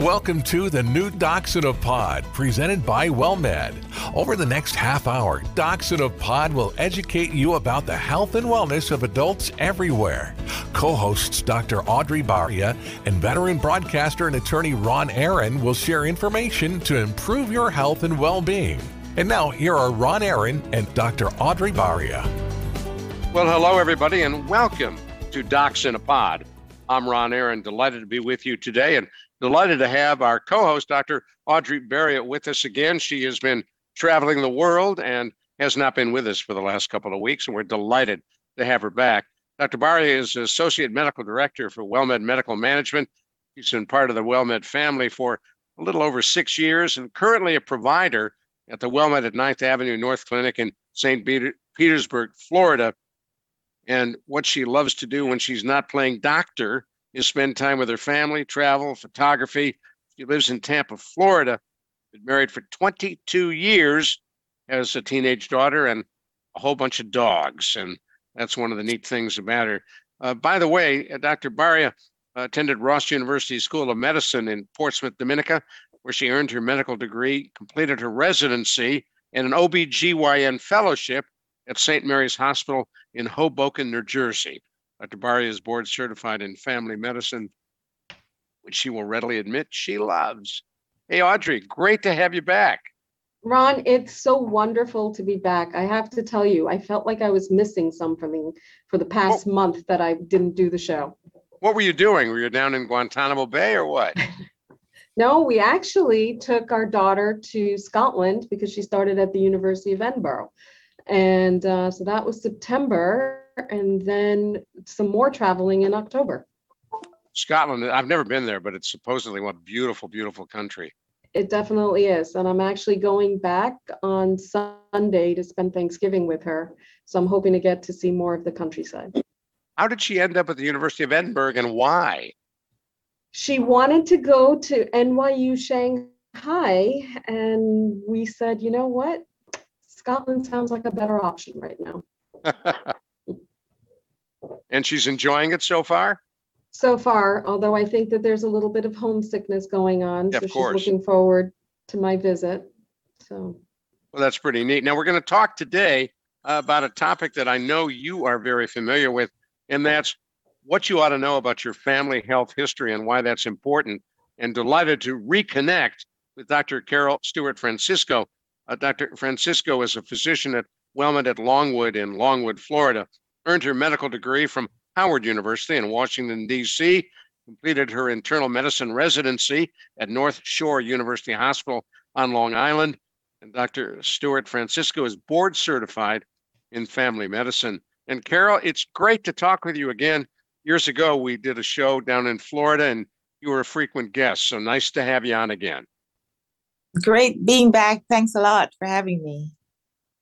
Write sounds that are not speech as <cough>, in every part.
Welcome to the new Docs in a Pod, presented by WellMed. Over the next half hour, Docs in a Pod will educate you about the health and wellness of adults everywhere. Co hosts Dr. Audrey Baria and veteran broadcaster and attorney Ron Aaron will share information to improve your health and well being. And now, here are Ron Aaron and Dr. Audrey Baria. Well, hello, everybody, and welcome to Docs in a Pod. I'm Ron Aaron, delighted to be with you today and delighted to have our co host, Dr. Audrey Baria, with us again. She has been traveling the world and has not been with us for the last couple of weeks, and we're delighted to have her back. Dr. Baria is Associate Medical Director for WellMed Medical Management. She's been part of the WellMed family for a little over six years and currently a provider at the WellMed at 9th Avenue North Clinic in St. Petersburg, Florida. And what she loves to do when she's not playing doctor is spend time with her family, travel, photography. She lives in Tampa, Florida. Been married for 22 years, has a teenage daughter and a whole bunch of dogs. And that's one of the neat things about her. Uh, by the way, uh, Dr. Baria attended Ross University School of Medicine in Portsmouth, Dominica, where she earned her medical degree, completed her residency, and an OBGYN fellowship at St. Mary's Hospital in Hoboken, New Jersey. Dr. Baria is board certified in family medicine, which she will readily admit she loves. Hey, Audrey, great to have you back. Ron, it's so wonderful to be back. I have to tell you, I felt like I was missing something for the past what, month that I didn't do the show. What were you doing? Were you down in Guantanamo Bay or what? <laughs> no, we actually took our daughter to Scotland because she started at the University of Edinburgh. And uh, so that was September, and then some more traveling in October. Scotland, I've never been there, but it's supposedly one beautiful, beautiful country. It definitely is. And I'm actually going back on Sunday to spend Thanksgiving with her. So I'm hoping to get to see more of the countryside. How did she end up at the University of Edinburgh and why? She wanted to go to NYU Shanghai. And we said, you know what? Scotland sounds like a better option right now. <laughs> and she's enjoying it so far? So far, although I think that there's a little bit of homesickness going on. Yeah, so of course. she's looking forward to my visit. So well, that's pretty neat. Now we're going to talk today about a topic that I know you are very familiar with, and that's what you ought to know about your family health history and why that's important. And delighted to reconnect with Dr. Carol Stewart Francisco. Uh, Dr. Francisco is a physician at WellMed at Longwood in Longwood, Florida. Earned her medical degree from Howard University in Washington, D.C., completed her internal medicine residency at North Shore University Hospital on Long Island. And Dr. Stewart Francisco is board certified in family medicine. And Carol, it's great to talk with you again. Years ago, we did a show down in Florida and you were a frequent guest. So nice to have you on again. Great being back. Thanks a lot for having me.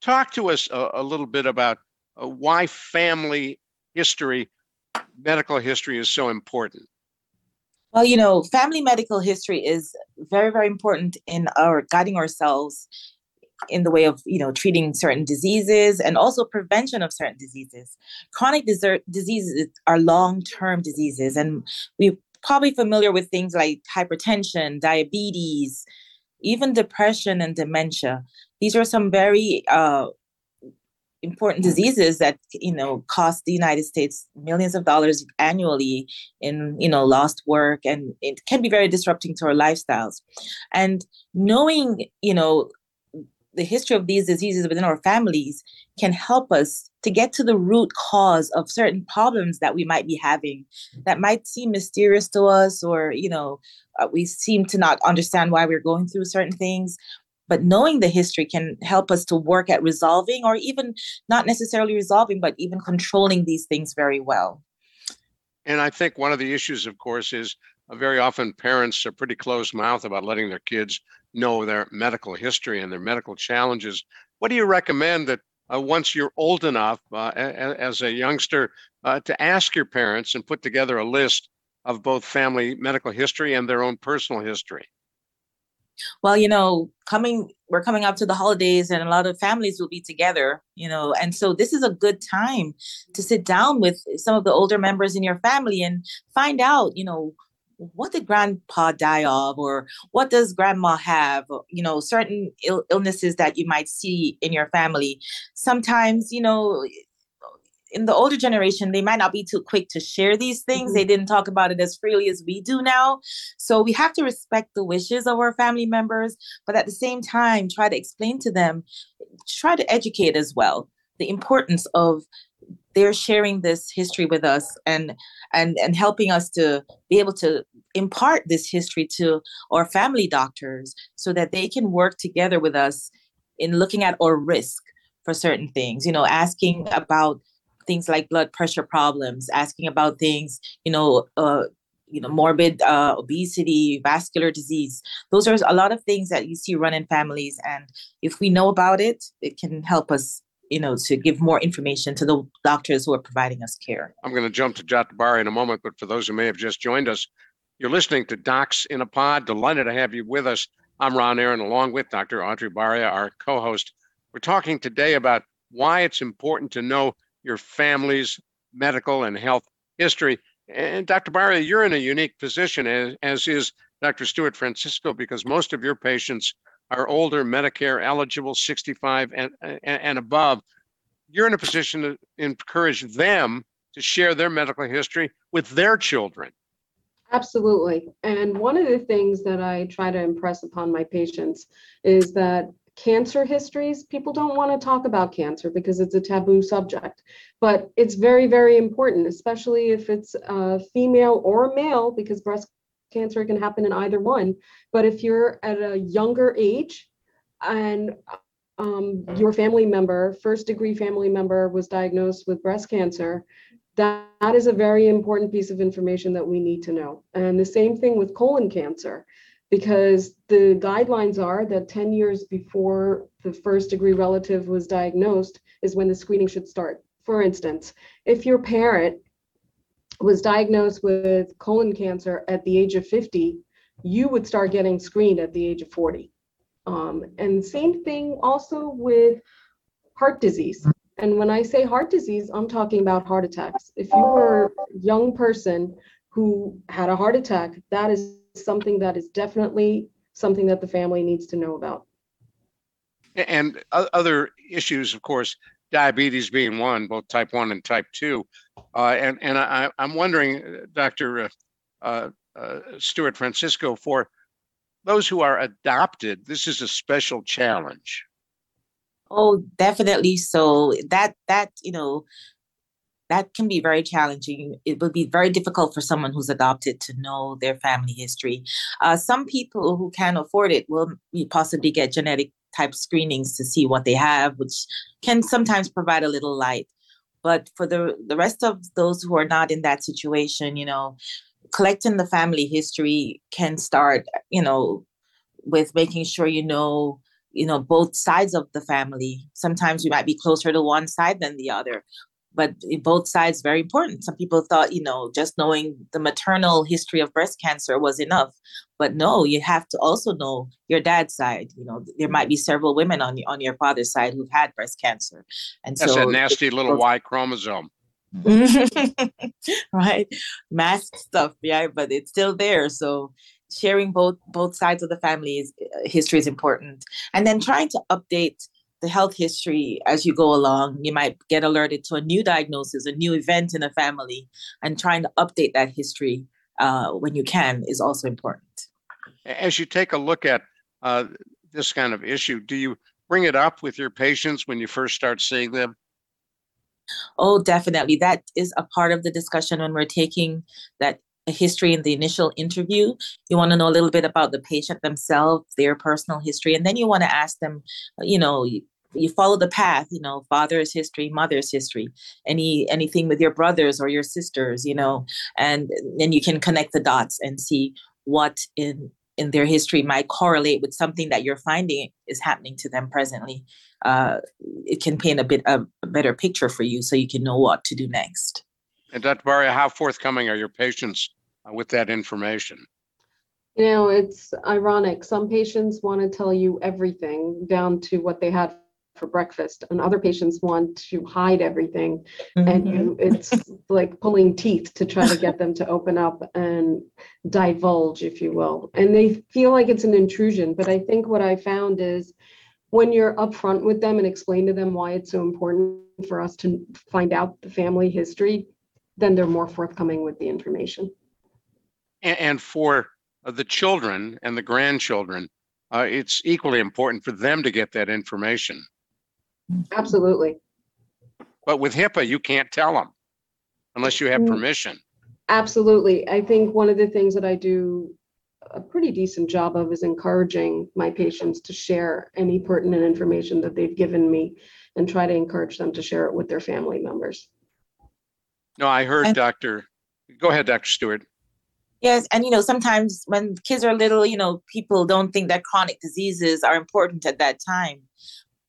Talk to us a, a little bit about uh, why family history, medical history is so important. Well, you know, family medical history is very, very important in our guiding ourselves in the way of you know treating certain diseases and also prevention of certain diseases chronic desert diseases are long-term diseases and we're probably familiar with things like hypertension diabetes even depression and dementia. These are some very uh, important diseases that you know cost the United States millions of dollars annually in you know lost work, and it can be very disrupting to our lifestyles. And knowing you know the history of these diseases within our families can help us to get to the root cause of certain problems that we might be having that might seem mysterious to us or you know uh, we seem to not understand why we're going through certain things but knowing the history can help us to work at resolving or even not necessarily resolving but even controlling these things very well and i think one of the issues of course is uh, very often parents are pretty closed mouth about letting their kids know their medical history and their medical challenges what do you recommend that uh, once you're old enough uh, a- as a youngster uh, to ask your parents and put together a list of both family medical history and their own personal history? Well, you know, coming we're coming up to the holidays and a lot of families will be together, you know, and so this is a good time to sit down with some of the older members in your family and find out, you know, what did grandpa die of or what does grandma have? You know certain Ill- illnesses that you might see in your family. Sometimes you know in the older generation they might not be too quick to share these things mm-hmm. they didn't talk about it as freely as we do now so we have to respect the wishes of our family members but at the same time try to explain to them try to educate as well the importance of they're sharing this history with us and and and helping us to be able to impart this history to our family doctors so that they can work together with us in looking at our risk for certain things you know asking about things like blood pressure problems asking about things you know uh, you know morbid uh, obesity vascular disease those are a lot of things that you see run in families and if we know about it it can help us you know, to give more information to the doctors who are providing us care. I'm going to jump to. Baria in a moment, but for those who may have just joined us, you're listening to Docs in a Pod. Delighted to have you with us. I'm Ron Aaron, along with Dr. Audrey Baria, our co host. We're talking today about why it's important to know your family's medical and health history. And Dr. Baria, you're in a unique position, as, as is Dr. Stewart Francisco, because most of your patients are older, Medicare eligible, 65 and, and, and above, you're in a position to encourage them to share their medical history with their children. Absolutely. And one of the things that I try to impress upon my patients is that cancer histories, people don't want to talk about cancer because it's a taboo subject, but it's very, very important, especially if it's a female or a male, because breast cancer can happen in either one. But if you're at a younger age and um, your family member, first degree family member, was diagnosed with breast cancer, that, that is a very important piece of information that we need to know. And the same thing with colon cancer, because the guidelines are that 10 years before the first degree relative was diagnosed is when the screening should start. For instance, if your parent was diagnosed with colon cancer at the age of 50, you would start getting screened at the age of 40. Um, and same thing also with heart disease. And when I say heart disease, I'm talking about heart attacks. If you were a young person who had a heart attack, that is something that is definitely something that the family needs to know about. And other issues, of course, diabetes being one, both type 1 and type 2. Uh, and and I, I'm wondering, uh, Dr. Uh, uh, uh, Stewart Francisco, for those who are adopted, this is a special challenge. Oh, definitely. So that that you know that can be very challenging. It would be very difficult for someone who's adopted to know their family history. Uh, some people who can afford it will possibly get genetic type screenings to see what they have, which can sometimes provide a little light. But for the, the rest of those who are not in that situation, you know, collecting the family history can start, you know, with making sure you know, you know, both sides of the family. Sometimes you might be closer to one side than the other, but both sides very important. Some people thought, you know, just knowing the maternal history of breast cancer was enough, but no, you have to also know your dad's side. You know, there might be several women on on your father's side who've had breast cancer, and That's so a nasty little Y chromosome. <laughs> right, mask stuff, yeah, but it's still there. So sharing both both sides of the family's uh, history is important, and then trying to update the health history as you go along. You might get alerted to a new diagnosis, a new event in a family, and trying to update that history uh, when you can is also important. As you take a look at uh, this kind of issue, do you bring it up with your patients when you first start seeing them? Oh, definitely. That is a part of the discussion when we're taking that history in the initial interview. You want to know a little bit about the patient themselves, their personal history, and then you want to ask them, you know, you, you follow the path, you know, father's history, mother's history, any anything with your brothers or your sisters, you know, and then you can connect the dots and see what in in their history might correlate with something that you're finding is happening to them presently. Uh, it can paint a bit a, a better picture for you, so you can know what to do next. And Dr. Baria, how forthcoming are your patients with that information? You know, it's ironic. Some patients want to tell you everything down to what they had for breakfast and other patients want to hide everything mm-hmm. and you it's like pulling teeth to try to get them to open up and divulge if you will and they feel like it's an intrusion but i think what i found is when you're upfront with them and explain to them why it's so important for us to find out the family history then they're more forthcoming with the information and, and for the children and the grandchildren uh, it's equally important for them to get that information. Absolutely. But with HIPAA, you can't tell them unless you have mm. permission. Absolutely. I think one of the things that I do a pretty decent job of is encouraging my patients to share any pertinent information that they've given me and try to encourage them to share it with their family members. No, I heard Dr. Go ahead, Dr. Stewart. Yes, and you know, sometimes when kids are little, you know, people don't think that chronic diseases are important at that time.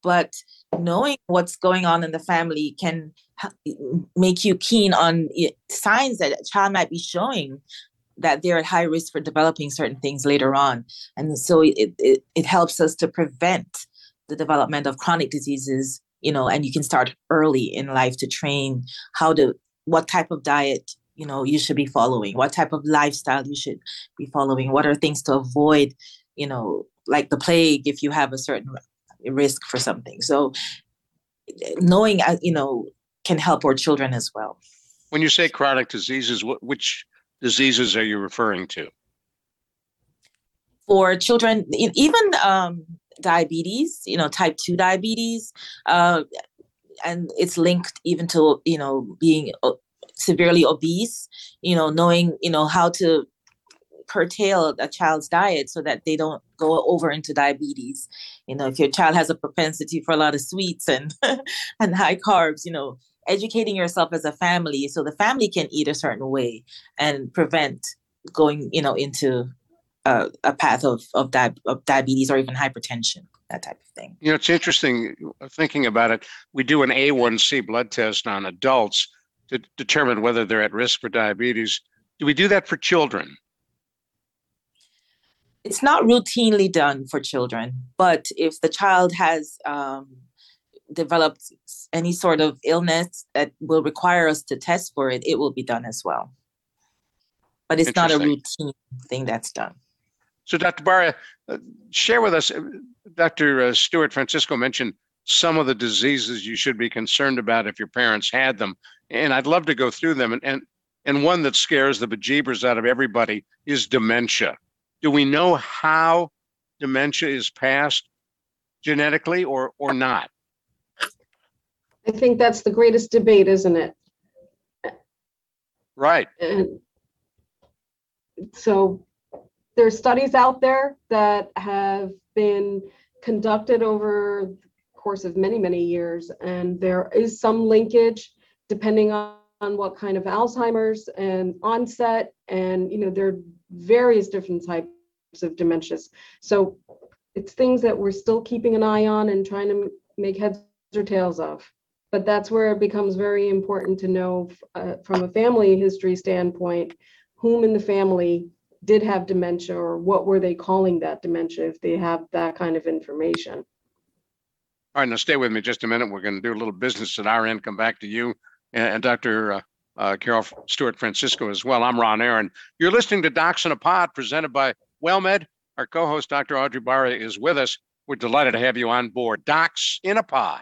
But knowing what's going on in the family can make you keen on signs that a child might be showing that they're at high risk for developing certain things later on. And so it, it, it helps us to prevent the development of chronic diseases, you know, and you can start early in life to train how to, what type of diet you know you should be following? What type of lifestyle you should be following? What are things to avoid you know like the plague if you have a certain risk for something? So knowing uh, you know can help our children as well. When you say chronic diseases which diseases are you referring to? For children even um, diabetes you know type 2 diabetes uh, and it's linked even to you know being uh, severely obese, you know, knowing, you know, how to curtail a child's diet so that they don't go over into diabetes. You know, if your child has a propensity for a lot of sweets and <laughs> and high carbs, you know, educating yourself as a family so the family can eat a certain way and prevent going, you know, into a, a path of of, di- of diabetes or even hypertension that type of thing. You know, it's interesting uh, thinking about it. We do an A1C blood test on adults to determine whether they're at risk for diabetes. Do we do that for children? It's not routinely done for children, but if the child has um, developed any sort of illness that will require us to test for it, it will be done as well. But it's not a routine thing that's done. So, Dr. Baria, uh, share with us, uh, Dr. Uh, Stewart Francisco mentioned some of the diseases you should be concerned about if your parents had them and I'd love to go through them. And, and, and one that scares the bejeebers out of everybody is dementia. Do we know how dementia is passed genetically or, or not? I think that's the greatest debate, isn't it? Right. And so there's studies out there that have been conducted over the course of many, many years, and there is some linkage depending on, on what kind of Alzheimer's and onset, and you know, there are various different types of dementias. So it's things that we're still keeping an eye on and trying to make heads or tails of. But that's where it becomes very important to know uh, from a family history standpoint, whom in the family did have dementia or what were they calling that dementia if they have that kind of information. All right, now stay with me just a minute. We're going to do a little business at our end, come back to you and, and Dr. Uh, uh, Carol Stewart Francisco as well. I'm Ron Aaron. You're listening to Docs in a Pod presented by WellMed. Our co host, Dr. Audrey Baria, is with us. We're delighted to have you on board. Docs in a Pod.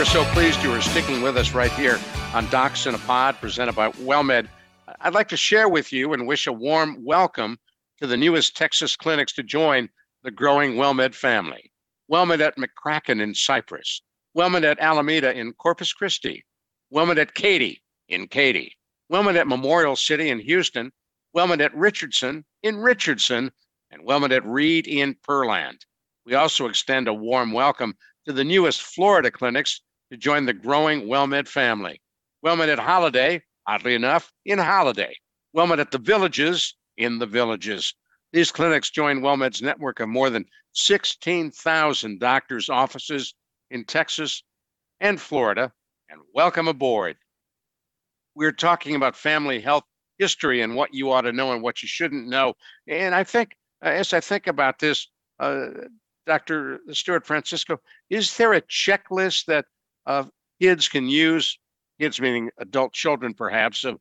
We're so pleased you are sticking with us right here on Docs in a Pod, presented by WellMed. I'd like to share with you and wish a warm welcome to the newest Texas clinics to join the growing WellMed family. WellMed at McCracken in Cypress, WellMed at Alameda in Corpus Christi, WellMed at Katy in Katy, WellMed at Memorial City in Houston, WellMed at Richardson in Richardson, and WellMed at Reed in Pearland. We also extend a warm welcome to the newest Florida clinics to join the growing WellMed family. WellMed at Holiday, oddly enough, in Holiday. WellMed at the Villages, in the Villages. These clinics join WellMed's network of more than 16,000 doctors' offices in Texas and Florida. And welcome aboard. We're talking about family health history and what you ought to know and what you shouldn't know. And I think, as I think about this, uh, Dr. Stewart Francisco, is there a checklist that uh, kids can use, kids meaning adult children perhaps, of,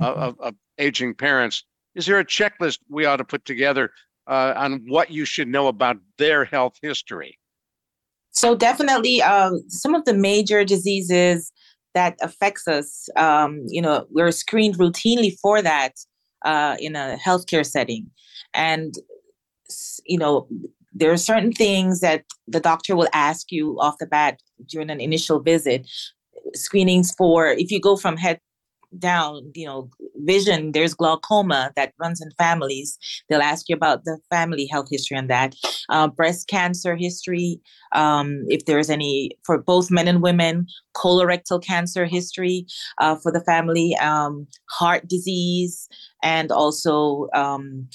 mm-hmm. of, of, aging parents? Is there a checklist we ought to put together uh, on what you should know about their health history? So definitely, um, some of the major diseases that affects us, um, you know, we're screened routinely for that uh, in a healthcare setting, and you know, there are certain things that the doctor will ask you off the bat during an initial visit. Screenings for if you go from head down, you know, vision, there's glaucoma that runs in families. They'll ask you about the family health history on that. Uh, breast cancer history, um, if there's any for both men and women, colorectal cancer history uh, for the family, um, heart disease, and also um,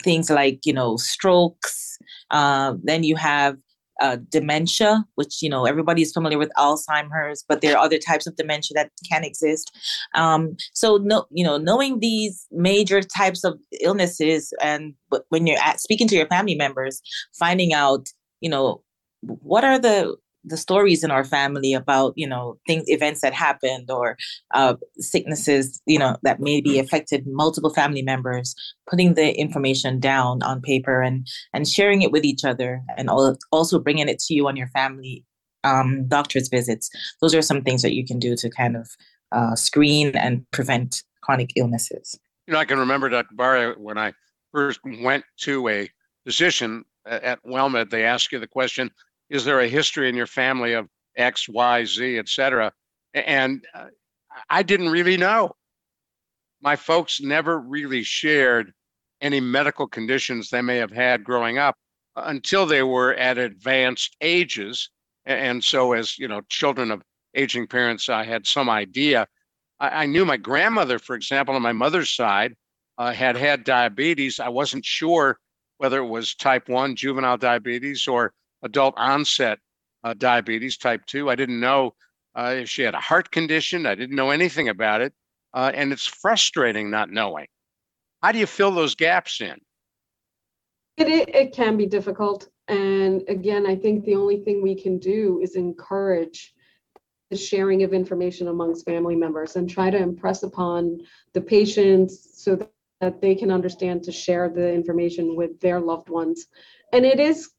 things like, you know, strokes. Uh, then you have uh, dementia, which you know everybody is familiar with Alzheimer's, but there are other types of dementia that can exist. Um, so, no, you know, knowing these major types of illnesses, and when you're at, speaking to your family members, finding out, you know, what are the the stories in our family about you know things events that happened or uh, sicknesses you know that maybe affected multiple family members putting the information down on paper and and sharing it with each other and also bringing it to you on your family um, doctor's visits. Those are some things that you can do to kind of uh, screen and prevent chronic illnesses. You know i can remember dr barry when i first went to a physician at WellMed, they ask you the question, is there a history in your family of X, Y, Z, et cetera? And uh, I didn't really know. My folks never really shared any medical conditions they may have had growing up until they were at advanced ages. And so, as you know, children of aging parents, I had some idea. I, I knew my grandmother, for example, on my mother's side, uh, had had diabetes. I wasn't sure whether it was type 1 juvenile diabetes or adult onset uh, diabetes type 2. I didn't know uh, if she had a heart condition. I didn't know anything about it. Uh, and it's frustrating not knowing. How do you fill those gaps in? It, it, can be difficult. And again, I think the only thing we can do is encourage the sharing of information amongst family members and try to impress upon the patients so that, that they can understand to share the information with their loved ones. And it is,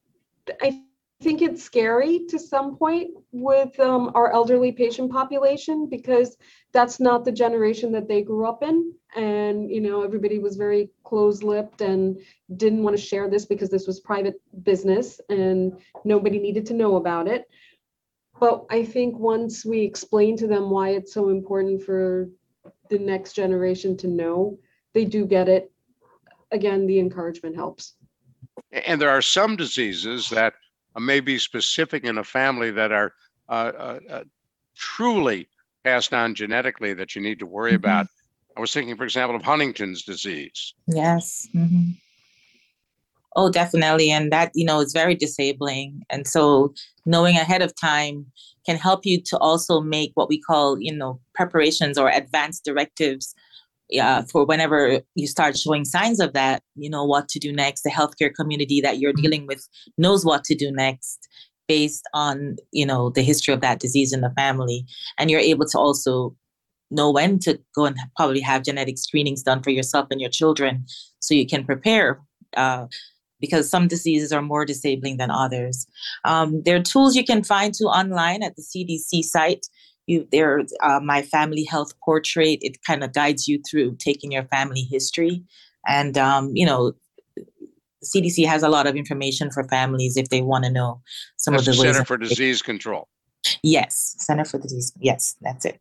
I think it's scary to some point with um, our elderly patient population because that's not the generation that they grew up in. And you know everybody was very close-lipped and didn't want to share this because this was private business and nobody needed to know about it. But i think once we explain to them why it's so important for the next generation to know they do get it. Again the encouragement helps. And there are some diseases that may be specific in a family that are uh, uh, uh, truly passed on genetically that you need to worry mm-hmm. about. I was thinking, for example, of Huntington's disease. Yes. Mm-hmm. Oh, definitely. And that, you know, is very disabling. And so knowing ahead of time can help you to also make what we call, you know, preparations or advanced directives uh, for whenever you start showing signs of that, you know what to do next. The healthcare community that you're dealing with knows what to do next based on you know the history of that disease in the family, and you're able to also know when to go and probably have genetic screenings done for yourself and your children, so you can prepare. Uh, because some diseases are more disabling than others. Um, there are tools you can find to online at the CDC site you there uh, my family health portrait it kind of guides you through taking your family history and um, you know cdc has a lot of information for families if they want to know some that's of the center for disease control yes center for disease yes that's it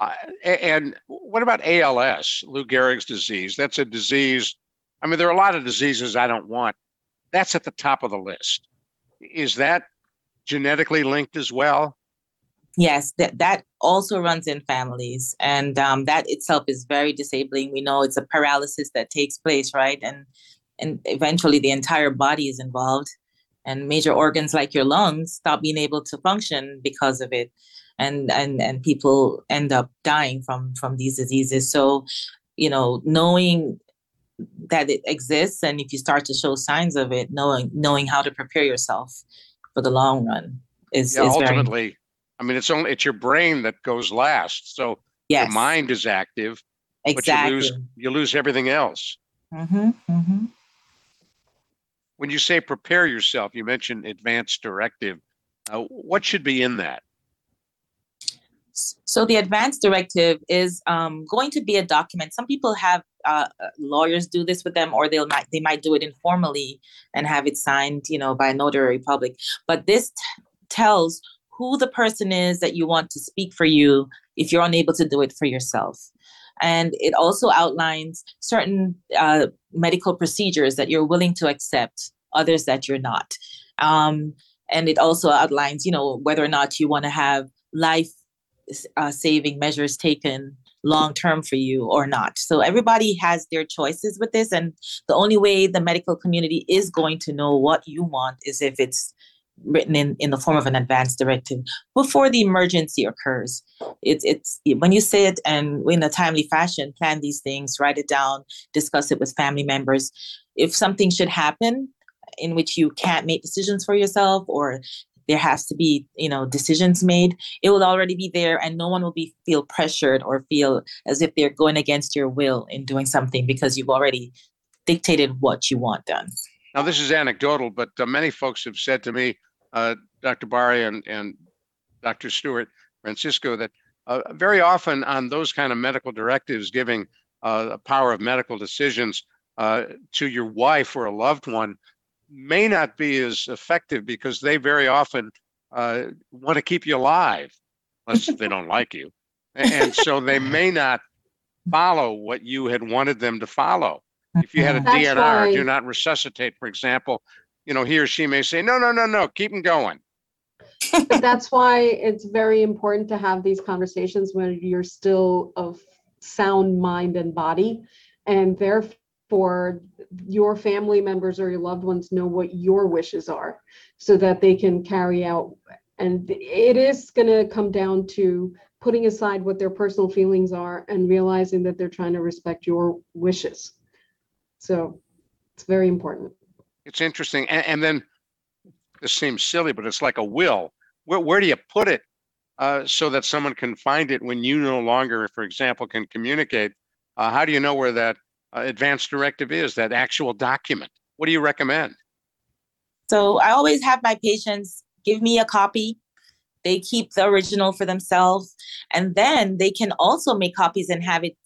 Uh, and what about ALS, Lou Gehrig's disease? That's a disease. I mean, there are a lot of diseases I don't want. That's at the top of the list. Is that genetically linked as well? Yes, that that also runs in families, and um, that itself is very disabling. We know it's a paralysis that takes place, right, and and eventually the entire body is involved, and major organs like your lungs stop being able to function because of it, and and and people end up dying from from these diseases. So, you know, knowing that it exists, and if you start to show signs of it, knowing knowing how to prepare yourself for the long run is, yeah, is ultimately. Very, I mean, it's only it's your brain that goes last. So yes. your mind is active, exactly. but you lose you lose everything else. Mm-hmm, mm-hmm. When you say prepare yourself, you mentioned advanced directive. Uh, what should be in that? So the advance directive is um, going to be a document. Some people have uh, lawyers do this with them, or they'll might they might do it informally and have it signed, you know, by a notary public. But this t- tells who the person is that you want to speak for you if you're unable to do it for yourself. And it also outlines certain uh, medical procedures that you're willing to accept, others that you're not. Um, and it also outlines, you know, whether or not you want to have life uh, saving measures taken long term for you or not. So everybody has their choices with this. And the only way the medical community is going to know what you want is if it's written in, in the form of an advance directive before the emergency occurs. It's it's when you say it and in a timely fashion, plan these things, write it down, discuss it with family members. If something should happen in which you can't make decisions for yourself or there has to be you know decisions made it will already be there and no one will be feel pressured or feel as if they're going against your will in doing something because you've already dictated what you want done now, this is anecdotal, but uh, many folks have said to me, uh, Dr. Barry and, and Dr. Stewart Francisco, that uh, very often on those kind of medical directives, giving uh, the power of medical decisions uh, to your wife or a loved one may not be as effective because they very often uh, want to keep you alive, unless they don't <laughs> like you. And so they may not follow what you had wanted them to follow. If you had a That's DNR, why- do not resuscitate, for example, you know, he or she may say, no, no, no, no, keep them going. That's why it's very important to have these conversations when you're still of sound mind and body. And therefore, your family members or your loved ones know what your wishes are so that they can carry out. And it is going to come down to putting aside what their personal feelings are and realizing that they're trying to respect your wishes. So it's very important. It's interesting. And, and then this seems silly, but it's like a will. Where, where do you put it uh, so that someone can find it when you no longer, for example, can communicate? Uh, how do you know where that uh, advanced directive is, that actual document? What do you recommend? So I always have my patients give me a copy. They keep the original for themselves, and then they can also make copies and have it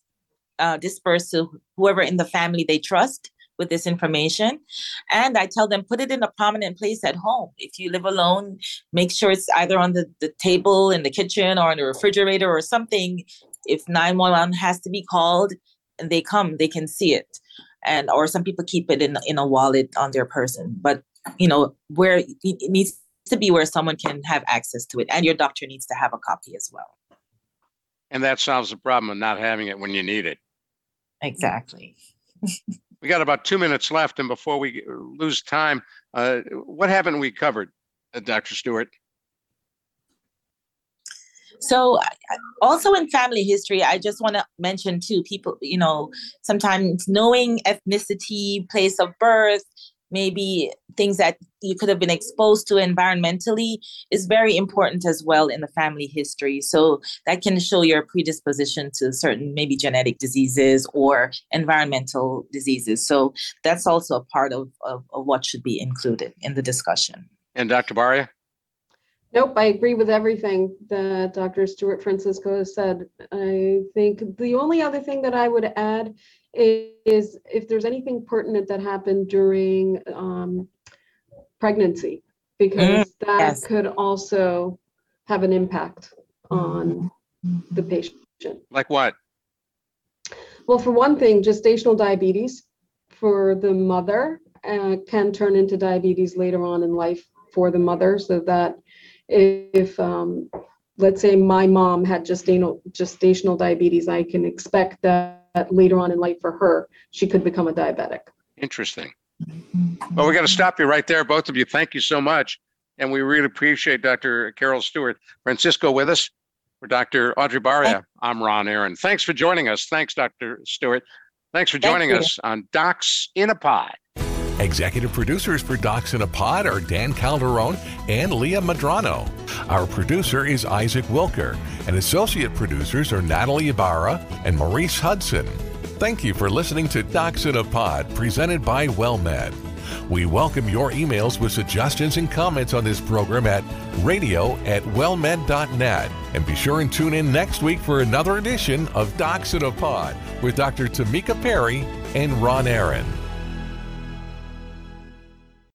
uh, dispersed to whoever in the family they trust with this information. And I tell them put it in a prominent place at home. If you live alone, make sure it's either on the, the table in the kitchen or in the refrigerator or something. If 911 has to be called and they come, they can see it. And or some people keep it in in a wallet on their person. But you know, where it needs to be where someone can have access to it. And your doctor needs to have a copy as well. And that solves the problem of not having it when you need it. Exactly. <laughs> We got about two minutes left, and before we lose time, uh, what haven't we covered, uh, Dr. Stewart? So, also in family history, I just want to mention too people, you know, sometimes knowing ethnicity, place of birth, maybe things that you could have been exposed to environmentally is very important as well in the family history. So that can show your predisposition to certain maybe genetic diseases or environmental diseases. So that's also a part of, of, of what should be included in the discussion. And Dr. Baria? Nope, I agree with everything that Dr. Stewart Francisco has said. I think the only other thing that I would add is if there's anything pertinent that happened during um, pregnancy, because that yes. could also have an impact on the patient. Like what? Well, for one thing, gestational diabetes for the mother uh, can turn into diabetes later on in life for the mother, so that if, um, let's say, my mom had gestational gestational diabetes, I can expect that later on in life for her, she could become a diabetic. Interesting. Well, we got to stop you right there, both of you. Thank you so much. And we really appreciate Dr. Carol Stewart Francisco with us. For Dr. Audrey Baria, I'm Ron Aaron. Thanks for joining us. Thanks, Dr. Stewart. Thanks for joining Thank us on Docs in a Pod. Executive producers for Docs in a Pod are Dan Calderon and Leah Madrano. Our producer is Isaac Wilker, and associate producers are Natalie Ibarra and Maurice Hudson. Thank you for listening to Docs in a Pod, presented by WellMed. We welcome your emails with suggestions and comments on this program at radio at wellmed.net. And be sure and tune in next week for another edition of Docs in a Pod with Dr. Tamika Perry and Ron Aaron.